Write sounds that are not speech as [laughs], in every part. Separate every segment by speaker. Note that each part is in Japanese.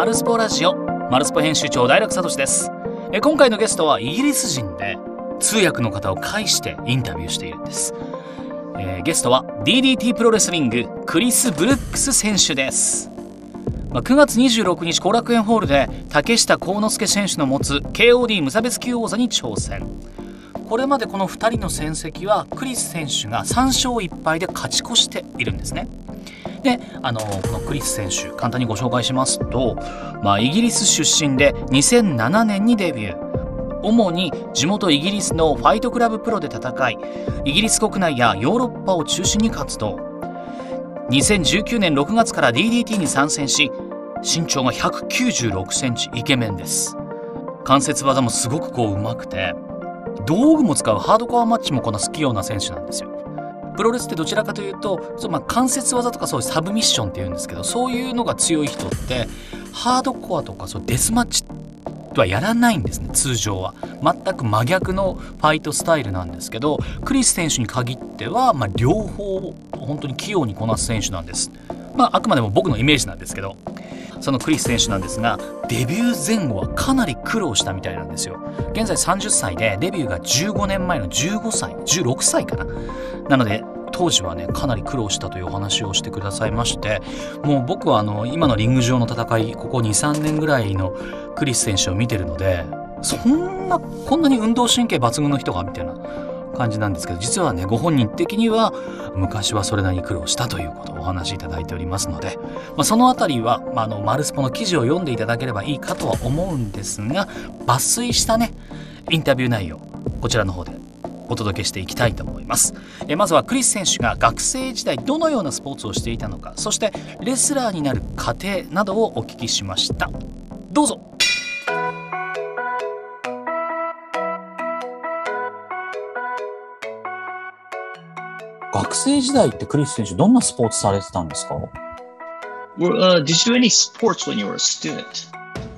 Speaker 1: マルスポラジオマルスポ編集長大楽聡です。え今回のゲストはイギリス人で通訳の方を介してインタビューしているんです、えー、ゲストは DDT プロレスリングクリス・ブルックス選手です。まあ、9月26日後楽園ホールで竹下幸之助選手の持つ KOD 無差別級王座に挑戦。これまでこの2人の戦績はクリス選手が3勝1敗で勝ち越しているんですね。であのこのクリス選手簡単にご紹介しますと、まあ、イギリス出身で2007年にデビュー。主に地元イギリスのファイトクラブプロで戦いイギリス国内やヨーロッパを中心に活動。2019年6月から DDT に参戦し身長が196センチイケメンです。関節技もすごくこう上手くて道具も使うハードコアマッチもこなす器用な選手なんですよ。プロレスってどちらかというとそう、まあ、関節技とかそういうサブミッションっていうんですけどそういうのが強い人ってハードコアとかそうデスマッチはやらないんですね通常は。全く真逆のファイトスタイルなんですけどクリス選手に限っては、まあ、両方本当に器用にこなす選手なんです。まああくまでも僕のイメージなんですけどそのクリス選手なんですがデビュー前後はかなり苦労したみたいなんですよ。現在30歳でデビューが15年前の15歳16歳かな。なので当時はねかなり苦労したというお話をしてくださいましてもう僕はあの今のリング上の戦いここ23年ぐらいのクリス選手を見てるのでそんなこんなに運動神経抜群の人がみたいな感じなんですけど実はねご本人的には昔はそれなりに苦労したということをお話しいただいておりますので、まあ、その辺りは、まあ、あのマルスポの記事を読んでいただければいいかとは思うんですが抜粋したねインタビュー内容こちらの方でお届けしていきたいと思います。えまずはクリス選手が学生時代どのようなスポーツをしていたのかそしてレスラーになる過程などをお聞きしました。どうぞ。学生時代ってクリス選手どんなスポーツされてたんですか
Speaker 2: uh, Did you do any sports when you were a student?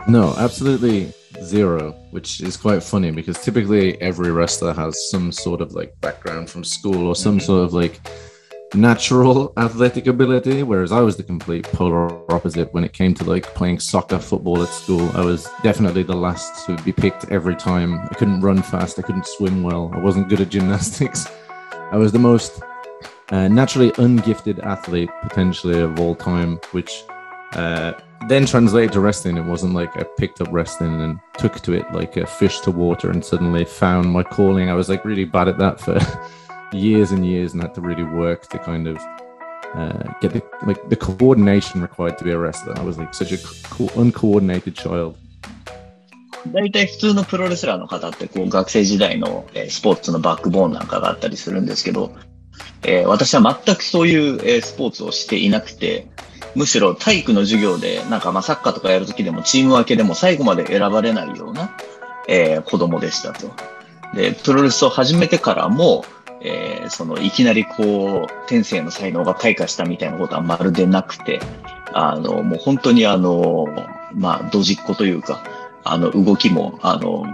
Speaker 3: No, absolutely zero, which is quite funny because typically every wrestler has some sort of like background from school or some mm-hmm. sort of like natural [laughs] athletic ability, whereas I was the complete polar opposite when it came to like playing soccer, football at school. I was definitely the last to be picked every time. I couldn't run fast, I couldn't swim well, I wasn't good at gymnastics. [laughs] I was the most uh, naturally ungifted athlete potentially of all time, which uh, then translated to wrestling. It wasn't like I picked up wrestling and took to it like a fish to water and suddenly found my calling. I was like really bad at that for [laughs] years and years and had to really work to kind of uh, get the like the coordination required to be a wrestler. I was like such a co- uncoordinated child.
Speaker 2: 大体普通のプロレスラーの方ってこう学生時代のスポーツのバックボーンなんかがあったりするんですけど、 えー、私は全くそういうスポーツをしていなくて、むしろ体育の授業で、なんかまあサッカーとかやるときでもチーム分けでも最後まで選ばれないような、えー、子供でしたと。で、プロレスを始めてからも、えー、そのいきなりこう、天性の才能が開花したみたいなことはまるでなくて、あの、もう本当にあの、まあ、ドジっ子というか、あの、動きも、あの、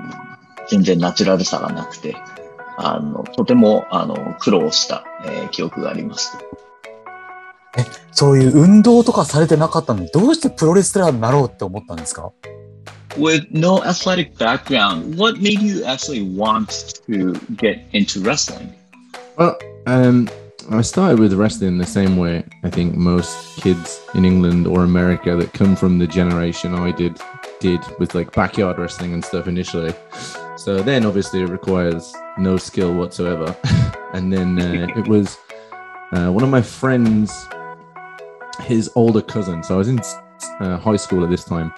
Speaker 2: 全然ナチュラルさがなくて、あの、とても、あの、苦労した、えー、記憶があります。
Speaker 1: え、そういう運動とかされてなかったのに、どうしてプロレスラーになろうって思ったんですか
Speaker 2: With no athletic background, what made you actually want to get into wrestling?
Speaker 3: Well, um, I started with wrestling the same way I think most kids in England or America that come from the generation I did did with like backyard wrestling and stuff initially. So then obviously it requires no skill whatsoever. [laughs] and then uh, it [laughs] was uh, one of my friends his older cousin. So I was in uh, high school at this time,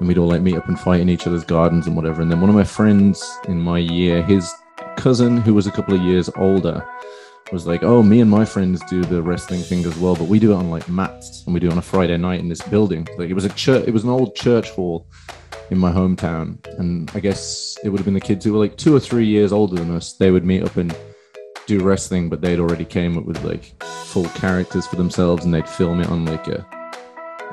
Speaker 3: and we'd all like meet up and fight in each other's gardens and whatever. And then one of my friends in my year, his cousin, who was a couple of years older, was like, "Oh, me and my friends do the wrestling thing as well, but we do it on like mats, and we do it on a Friday night in this building. Like it was a church, it was an old church hall." In my hometown, and I guess it would have been the kids who were like two or three years older than us. They would meet up and do wrestling, but they'd already came up with like full characters for themselves, and they'd film it on like a,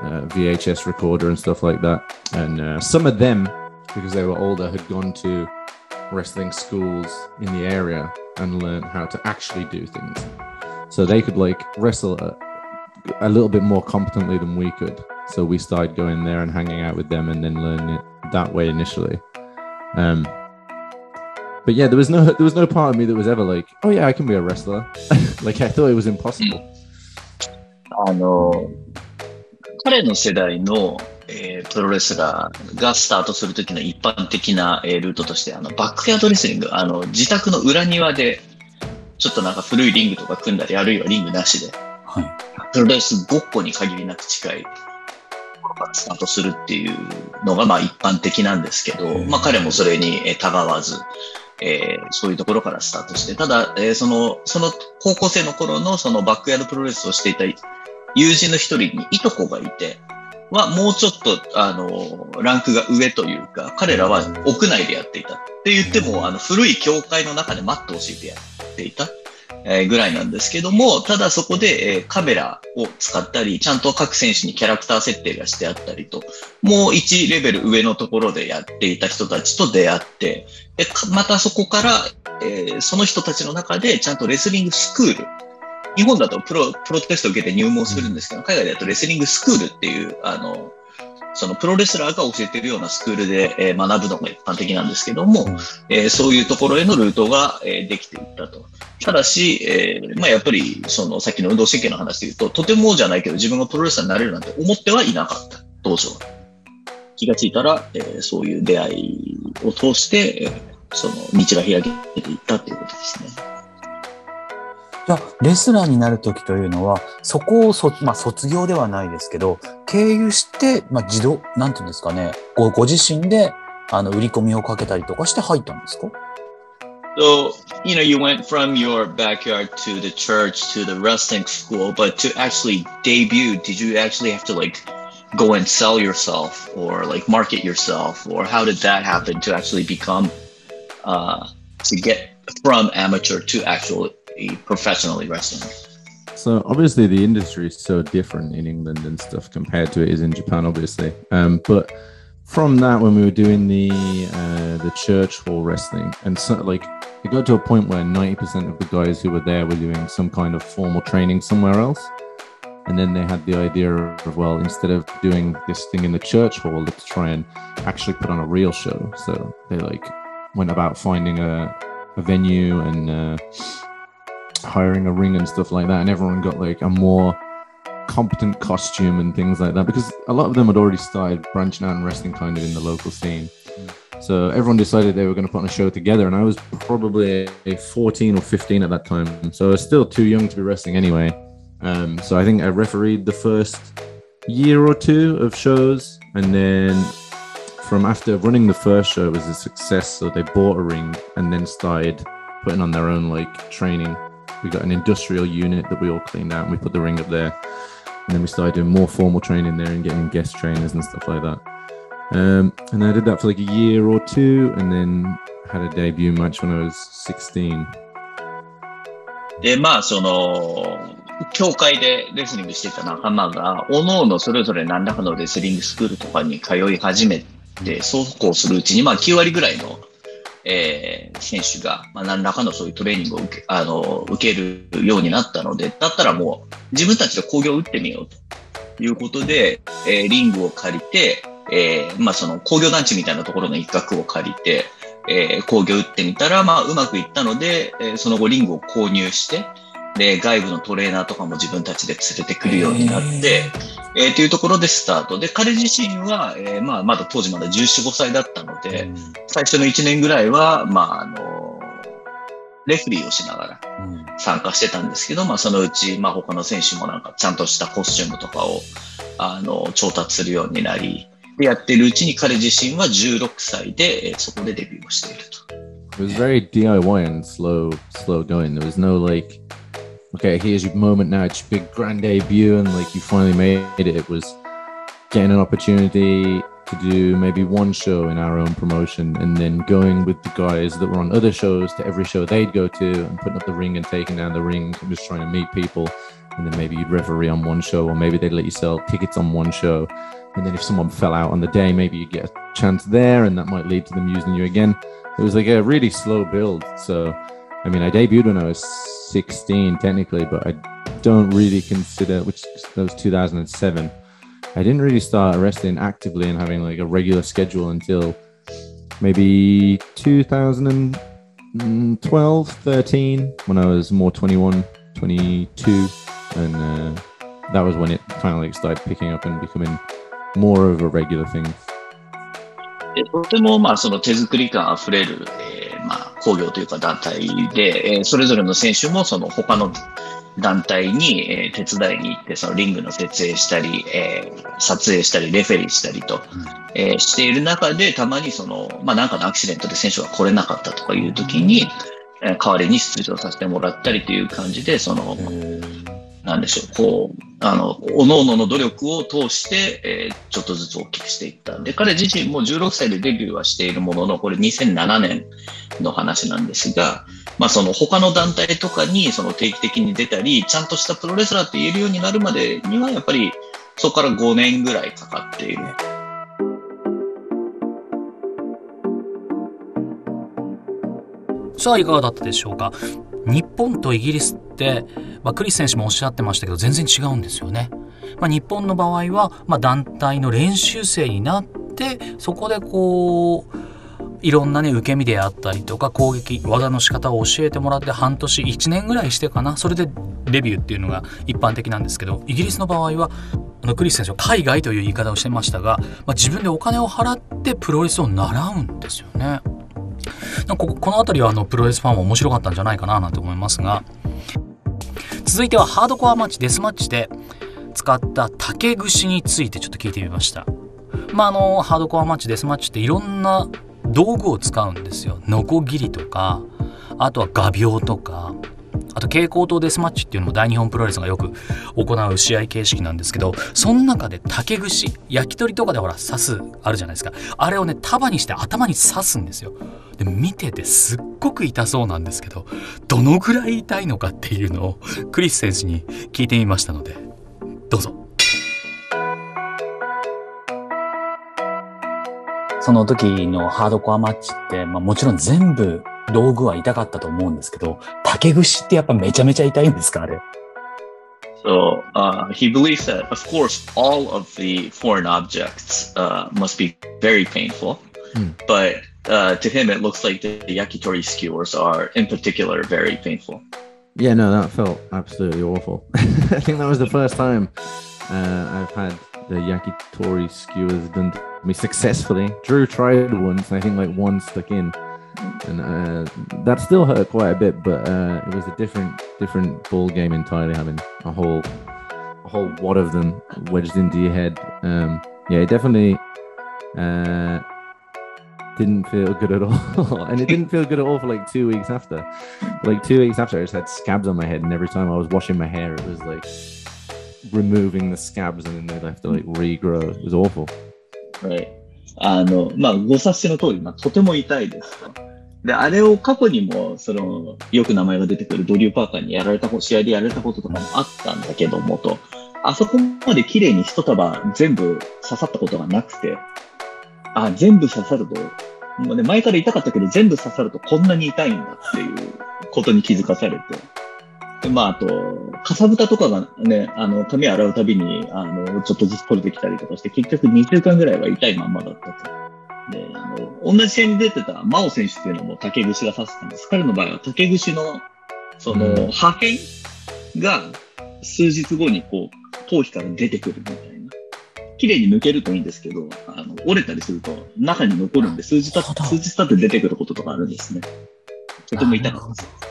Speaker 3: a VHS recorder and stuff like that. And uh, some of them, because they were older, had gone to wrestling schools in the area and learned how to actually do things, so they could like wrestle a, a little bit more competently than we could. So we started going there and hanging out with them and then learning it that way initially. Um, but yeah, there was no there was no part of me that was ever like, oh yeah, I can be a wrestler. like I thought it was impossible.
Speaker 2: あの、彼の世代の、えープロレスラーがスタートするときの一般的な、えールートとして、あの、バックヤードレスリング、あの、自宅の裏庭で、ちょっとなんか古いリングとか組んだり、あるいはリングなしで、
Speaker 1: はい。
Speaker 2: プロレスごっこに限りなく近い、スタートするっていうのが、まあ一般的なんですけど、まあ彼もそれにえーたがわず、えーそういうところからスタートして、ただ、えーその、その高校生の頃のそのバックヤードプロレスをしていた友人の一人にいとこがいて、はもうちょっと、あの、ランクが上というか、彼らは屋内でやっていた。って言っても、あの、古い教会の中でマットを敷いてやっていた。えぐらいなんですけども、ただそこで、えカメラを使ったり、ちゃんと各選手にキャラクター設定がしてあったりと、もう1レベル上のところでやっていた人たちと出会って、でまたそこから、えーその人たちの中でちゃんとレスリングスクール、日本だとプロ、プロテストを受けて入門するんですけど、海外だとレスリングスクールっていう、あの、そのプロレスラーが教えてるようなスクールで、えー学ぶのが一般的なんですけども、
Speaker 1: うん
Speaker 2: えーそういうところへのルートが、えーできていったと。ただし、えーまあ、やっぱり、その、さっきの運動神経の話で言うと、とてもじゃないけど、自分がプロレスラーになれるなんて思ってはいなかった、当初は。気がついたら、えーそういう出会いを通して、えーその、道が開けていったっていうことですね。
Speaker 4: じゃ、レスラーになるときというのは、そこをそ、まあ、卒業ではないですけど、経由して、まあ、自動、なんていうんですかね、ご、ご自身で、あの、売り込みをかけたりとかして入ったんですか
Speaker 2: So, you know, you went from your backyard to the church to the wrestling school, but to actually debut, did you actually have to like go and sell yourself or like market yourself? Or how did that happen to actually become, uh, to get from amateur to actual professionally wrestling?
Speaker 3: So obviously the industry is so different in England and stuff compared to it is in Japan, obviously. Um, but from that, when we were doing the uh, the church hall wrestling, and so like it got to a point where ninety percent of the guys who were there were doing some kind of formal training somewhere else, and then they had the idea of well, instead of doing this thing in the church hall, let's try and actually put on a real show. So they like went about finding a a venue and. Uh, hiring a ring and stuff like that and everyone got like a more competent costume and things like that because a lot of them had already started branching out and wrestling kind of in the local scene. So everyone decided they were going to put on a show together and i was probably a 14 or 15 at that time. So i was still too young to be wrestling anyway. Um, so i think i refereed the first year or two of shows and then from after running the first show was a success so they bought a ring and then started putting on their own like training we got an industrial unit that we all cleaned out and we put the ring up there and then we started doing more formal training there and getting guest trainers and stuff like that um, and i did that for like a year or two and then had a debut match when i was 16
Speaker 2: で、まあ、その、教会でレスリングしてた仲間が、おのおのそれぞれ何らかのレスリングスクールとかに通い始めて、そうこうするうちに、まあ、9割ぐらいの、えー選手が、まあ、何らかのそういうトレーニングを受け、あの、受けるようになったので、だったらもう、自分たちで工業を打ってみようということで、えーリングを借りて、えーまあ、その工業団地みたいなところの一角を借りて、えー工業を打ってみたら、まあ、うまくいったので、えーその後リングを購入して、で、外部のトレーナーとかも自分たちで連れてくるようになって、えーというところでスタート。で、彼自身は、えーまあ、まだ当時まだ14、5歳だったので、最初の1年ぐらいは、まあ、あの、レフェリーをしながら
Speaker 4: うん
Speaker 2: 参加してたんですけど、まあ、そのうち、まあ、他の選手もなんか、ちゃんとしたコスチュームとかを、あの、調達するようになり、でやってるうちに彼自身は16歳で、えーそこでデビューをしていると。
Speaker 3: it was very diy and slow slow going there was no like okay here's your moment now. It's your big grand debut and like you finally made it. It was getting an opportunity to do maybe one show in our own promotion and then going with the guys that were on other shows to every show they'd go to and putting up the ring and taking down the ring and just trying to meet people. And then maybe you'd referee on one show or maybe they'd let you sell tickets on one show. And then if someone fell out on the day maybe you get a chance there and that might lead to them using you again. It was like a really slow build. So i mean i debuted when i was 16 technically but i don't really consider which that was 2007 I didn't really start wrestling actively and having like a regular schedule until maybe 2012, 13, when I was more 21, 22. And uh, that was when it finally started picking up and becoming more of a regular thing.
Speaker 2: でとても、まあ、その手作り感あふれる、えーまあ、 工業というか団体で、えーそれぞれの選手も、その他の団体に、えー手伝いに行って、そのリングの設営したり、えー撮影したり、レフェリーしたりと、えーしている中で、たまにその、まあ、なんかのアクシデントで選手が来れなかったとかいう時に、えー代わりに出場させてもらったりという感じで、その、なんでしょう、こう、あの、おののの努力を通して、えーちょっとずつ大きくしていった。で、彼自身も16歳でデビューはしているものの、これ2007年の話なんですが、まあその他の団体とかにその定期的に出たり、ちゃんとしたプロレスラーって言えるようになるまでには、やっぱりそこから5年ぐらいかかっている。
Speaker 1: さあいかがだったでしょうか？日本とイギリスって、まあ、クリス選手もおっしゃってましたけど全然違うんですよね。まあ、日本の場合は、まあ、団体の練習生になってそこでこういろんなね受け身であったりとか攻撃技の仕方を教えてもらって半年1年ぐらいしてかなそれでデビューっていうのが一般的なんですけどイギリスの場合はあのクリス選手は海外という言い方をしてましたが、まあ、自分でお金を払ってプロレスを習うんですよね。こここの辺りはあのプロレスファンも面白かったんじゃないかななんて思いますが。続いてはハードコアマッチデスマッチで使った竹串についてちょっと聞いてみました。まああのハードコアマッチデスマッチっていろんな道具を使うんですよ。ノコギリとかあとは画鋲とか。あと蛍光灯デスマッチっていうのも大日本プロレスがよく行う試合形式なんですけどその中で竹串焼き鳥とかでほら刺すあるじゃないですか。あれをね束にして頭に刺すんですよ。で見ててすっごく痛そうなんですけどどのぐらい痛いのかっていうのを [laughs] クリス選手に聞いてみましたのでどうぞ。
Speaker 4: その時のハードコアマッチって、まあもちろん全部道具は痛かったと思うんですけど、竹串ってやっぱめちゃめちゃ痛いんですかあれ。
Speaker 2: So uh, he believes that, of course, all of the foreign objects uh, must be very painful.
Speaker 3: Hmm.
Speaker 2: But uh, to him, it looks like the yakitori skewers are, in particular, very painful.
Speaker 3: Yeah, no, that felt absolutely awful. [laughs] I think that was the first time uh, I've had the yakitori skewers done to me successfully. Drew tried once, and I think like one stuck in, and uh, that still hurt quite a bit. But uh, it was a different, different ball game entirely, having a whole, a whole wad of them wedged into your head. Um, yeah, it definitely uh, didn't feel good at [laughs] all, and it didn't feel good at all for like two weeks after like two weeks after, I just had scabs on my head, and every time I was washing my hair, it was like removing the scabs, and then they'd have to like regrow. It was awful.
Speaker 2: Right. あの、まあ、ご察しの通り、まあ、とても痛いですと。で、あれを過去にも、その、よく名前が出てくるドリュー・パーカーにやられた、試合でやられたこととかもあったんだけどもと、あそこまで綺麗に一束全部刺さったことがなくて、あ、全部刺さると、もうね、前から痛かったけど、全部刺さるとこんなに痛いんだっていうことに気づかされて。でまあ、あと、かさぶたとかがね、あの、髪洗うたびに、あの、ちょっとずつ取れてきたりとかして、結局2週間ぐらいは痛いまんまだったと。で、あの、同じ試合に出てた真央選手っていうのも竹串が刺してたんです。彼の場合は竹串の、その、
Speaker 3: うん
Speaker 2: 破片が数日後にこう、頭皮から出てくるみたいな。綺麗に抜けるといいんですけど、あの、折れたりすると中に残るんで、数日経って、数日経って出てくることとかあるんですね。とても痛かったです。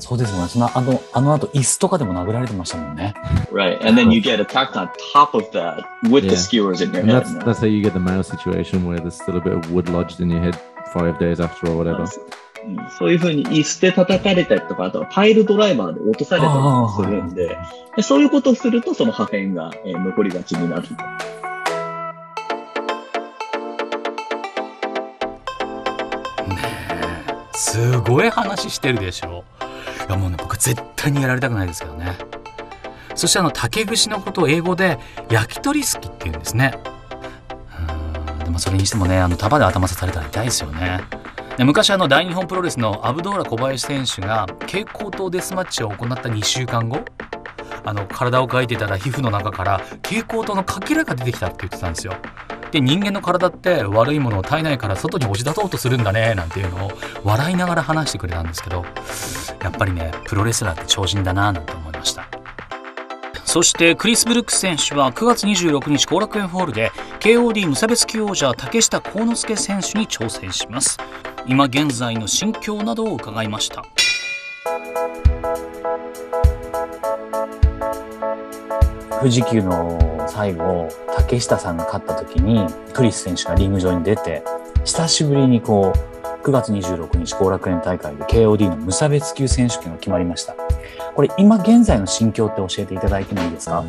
Speaker 4: そうですもんね。そのあの、あの後椅子とかでも殴られてましたもんね。
Speaker 2: Right. And then you get attacked on top of that with
Speaker 3: Yeah.
Speaker 2: the skewers in your
Speaker 3: And
Speaker 2: head.
Speaker 3: that's that's how you get the mouse situation where there's still a bit of wood lodged in your head five days after or whatever.
Speaker 2: うんそういうふうに椅子で叩かれたりとか、あとはパイルドライバーで落とされたりもするんで、でそういうことをするとその破片が、えー残りがちになる。
Speaker 1: すごい話してるでしょいやもうね僕絶対にやられたくないですけどね。そしてあの竹串のことを英語で焼き鳥すきっていうんですね。うん。でもそれにしてもねあの束で頭刺されたら痛いですよね。で昔あの大日本プロレスのアブドーラ小林選手が蛍光灯デスマッチを行った2週間後あの体を描いてたら皮膚の中から蛍光灯のかけらが出てきたって言ってたんですよ。で人間の体って悪いものを体内から外に押し出そうとするんだねなんていうのを笑いながら話してくれたんですけどやっぱりねプロレスラーって超人だななんて思いました。そしてクリス・ブルックス選手は9月26日後楽園ホールで KOD 無差別級王者竹下幸之助選手に挑戦します。今現在の心境などを伺いました。
Speaker 4: 富士急の最後、竹下さんが勝った時に、クリス選手がリング上に出て、久しぶりにこう、9月26日後楽園大会で KOD の無差別級選手権が決まりました。これ今現在の心境って教えていただいてもいいですか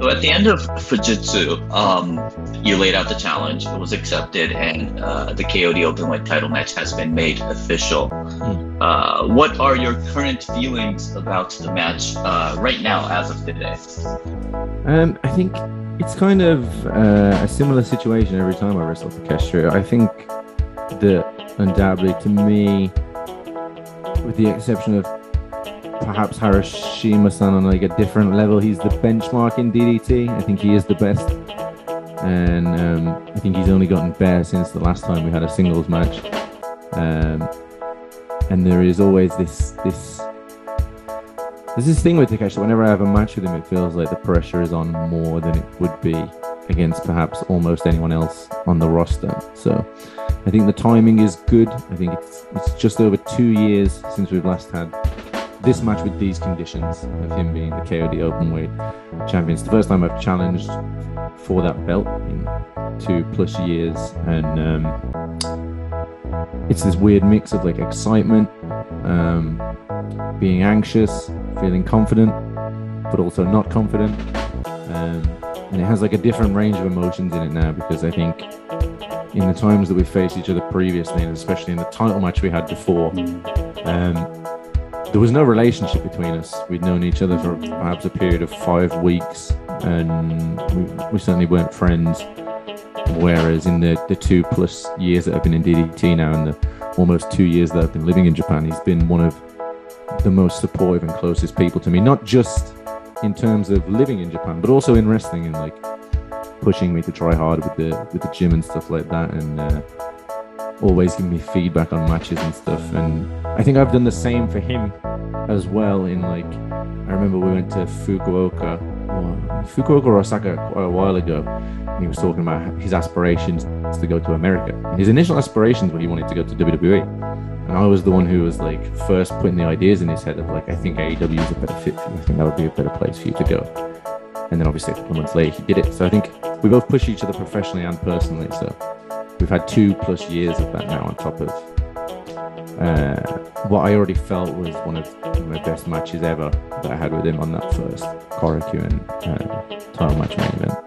Speaker 2: So at the end of Fujitsu, um, you laid out the challenge. It was accepted, and uh, the KOD Openweight title match has been made official. Uh, what are your current feelings about the match uh, right now, as of today?
Speaker 3: Um, I think it's kind of uh, a similar situation every time I wrestle for Takeshita. I think that undoubtedly, to me, with the exception of perhaps Harashima-san on like a different level, he's the benchmark in DDT. I think he is the best, and um, I think he's only gotten better since the last time we had a singles match. Um, and there is always this this there's this thing with Takeshi. Whenever I have a match with him, it feels like the pressure is on more than it would be against perhaps almost anyone else on the roster. So I think the timing is good. I think it's it's just over two years since we've last had this match with these conditions of him being the KOD openweight champion. It's the first time I've challenged for that belt in two plus years, and um, it's this weird mix of like excitement, um, being anxious, feeling confident, but also not confident. Um, and it has like a different range of emotions in it now because I think in the times that we faced each other previously, and especially in the title match we had before, um, there was no relationship between us. We'd known each other for perhaps a period of five weeks, and we, we certainly weren't friends. Whereas in the, the two plus years that I've been in DDT now, and the almost two years that I've been living in Japan, he's been one of the most supportive and closest people to me. Not just in terms of living in Japan, but also in wrestling and like pushing me to try hard with the with the gym and stuff like that, and uh, always giving me feedback on matches and stuff. And I think I've done the same for him as well. In like, I remember we went to Fukuoka, Fukuoka or quite a while ago. He was talking about his aspirations to go to America. And his initial aspirations when he wanted to go to WWE. And I was the one who was like first putting the ideas in his head of like, I think AEW is a better fit for you. I think that would be a better place for you to go. And then obviously a couple of months later, he did it. So I think we both push each other professionally and personally. So we've had two plus years of that now on top of uh, what I already felt was one of my best matches ever that I had with him on that first Korakuen uh, title match main event.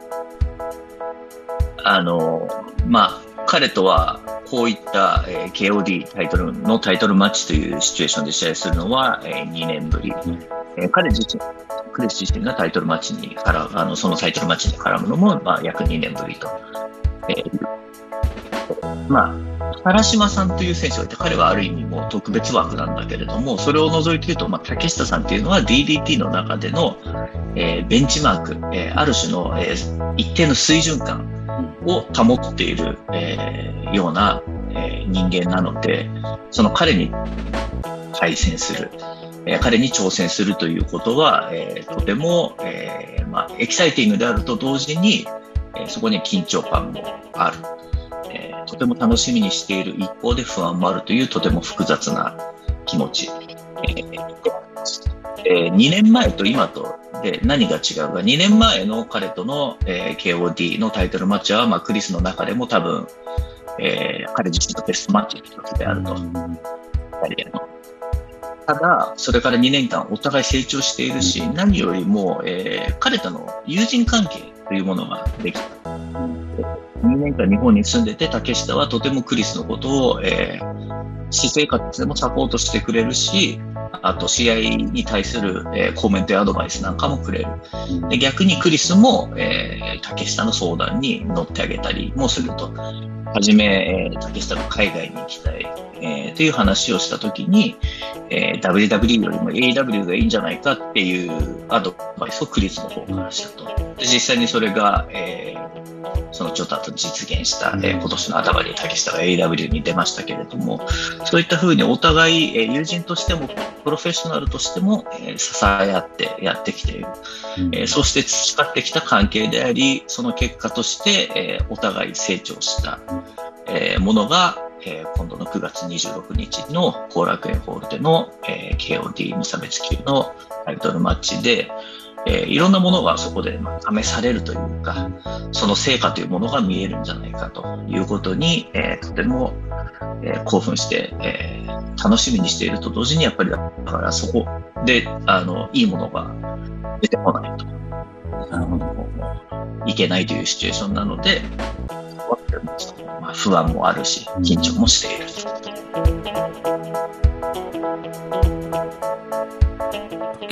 Speaker 2: あの、まあ、彼とは、こういった、えー KOD タイトルのタイトルマッチというシチュエーションで試合するのは、えー2年ぶり。えー彼自身、クリス自身がタイトルマッチに絡む、あの、そのタイトルマッチに絡むのも、まあ、約2年ぶりと。えーまあ、原島さんという選手がいて、彼はある意味もう特別枠なんだけれども、それを除いて言うと、まあ、竹下さんっていうのは DDT の中での、えーベンチマーク、えーある種の、えー一定の水準感を保っている、えーような、えー人間なので、その彼に対戦する、えー彼に挑戦するということは、えーとても、えーまあ、エキサイティングであると同時に、えーそこに緊張感もある、とても楽しみにしている一方で不安もあるというとても複雑な気持ち。えーえー2年前と今とで何が違うか、2年前の彼との、えー KOD のタイトルマッチは、まあ、クリスの中でも多分、えー彼自身のベストマッチの一つであると。ただ、それから2年間お互い成長しているし、何よりも、えー彼との友人関係というものができた。2年間日本に住んでて、竹下はとてもクリスのことを、えー私生活でもサポートしてくれるし、あと試合に対する、えーコメントやアドバイスなんかもくれる。で逆にクリスも、えー竹下の相談に乗ってあげたりもすると。はじめ、えー、竹下が海外に行きたい、えー、という話をしたときに、えー、WW よりも AW がいいんじゃないかっていうアドバイスをクリスの方からしたと。実際にそれが、えー、そのちょっと後実現した、えー、今年の頭に竹下が AW に出ましたけれども、そういったふうにお互い、えー、友人としても、プロフェッショナルとしても、えー、支え合ってやってきている。えー、そして培ってきた関係であり、その結果として、えー、お互い成長した、えー、ものが、えー、今度の9月26日の後楽園ホールでの、えー、KOD 無差別級のタイトルマッチで、えー、いろんなものがそこで試されるというか、その成果というものが見えるんじゃないかということに、えー、とても、えー、興奮して、えー、楽しみにしていると同時に、やっぱりだからそこで、あの、いいものが出てこないと。あの、いけないというシチュエーションなので、まあ、不安もあるし、緊張もしている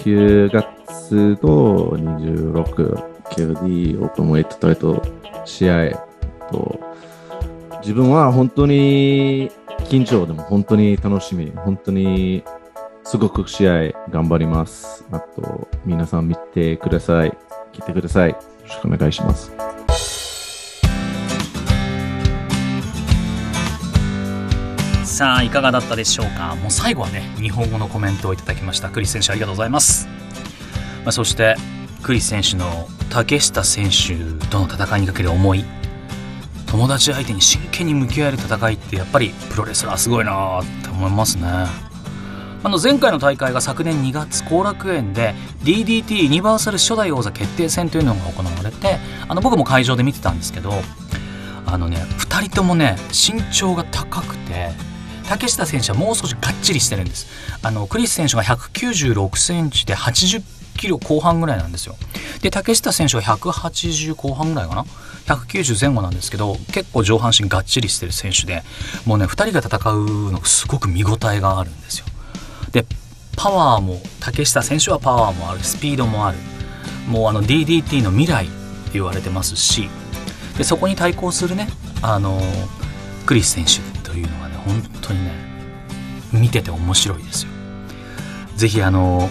Speaker 3: 9月と26、KOD オープンウェイトタイト試合と、自分は本当に緊張でも本当に楽しみ、本当にすごく試合頑張ります。あと、皆さん見てください。聞いてください。よろしくお願いします。
Speaker 1: さあいかがだったでしょうか？もう最後はね日本語のコメントをいただきました。クリス選手ありがとうございます、まあ、そしてクリス選手の竹下選手との戦いにかける思い。友達相手に真剣に向き合える戦いってやっぱりプロレスラーすごいなって思いますね。あの前回の大会が昨年2月後楽園で DDT ユニバーサル初代王座決定戦というのが行われてあの僕も会場で見てたんですけどあのね2人ともね身長が高くて竹下選手はもう少しがっちりしてるんです。あのクリス選手が196センチで80キロ後半ぐらいなんですよ。で竹下選手は180後半ぐらいかな？190前後なんですけど結構上半身がっちりしてる選手でもうね2人が戦うのすごく見応えがあるんですよ。でパワーも竹下選手はパワーもあるスピードもある。もうあの DDT の未来って言われてますしでそこに対抗するねあのクリス選手というのがね本当にね見てて面白いですよ。ぜひあの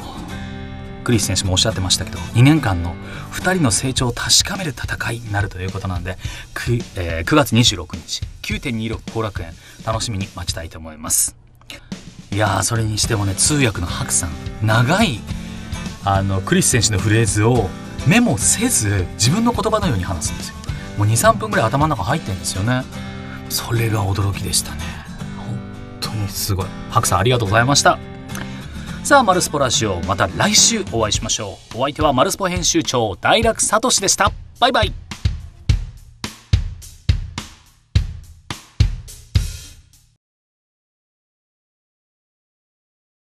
Speaker 1: クリス選手もおっしゃってましたけど2年間の2人の成長を確かめる戦いになるということなんで 9,、えー、9月26日9.26後楽園楽しみに待ちたいと思います。いやーそれにしてもね通訳のハクさん長いあのクリス選手のフレーズをメモせず自分の言葉のように話すんですよ。もう23分ぐらい頭の中入ってるんですよね。それが驚きでしたね。本当にすごい。白さんありがとうございました。さあマルスポラジオまた来週お会いしましょう。お相手はマルスポ編集長大楽聡でした。バイバイ。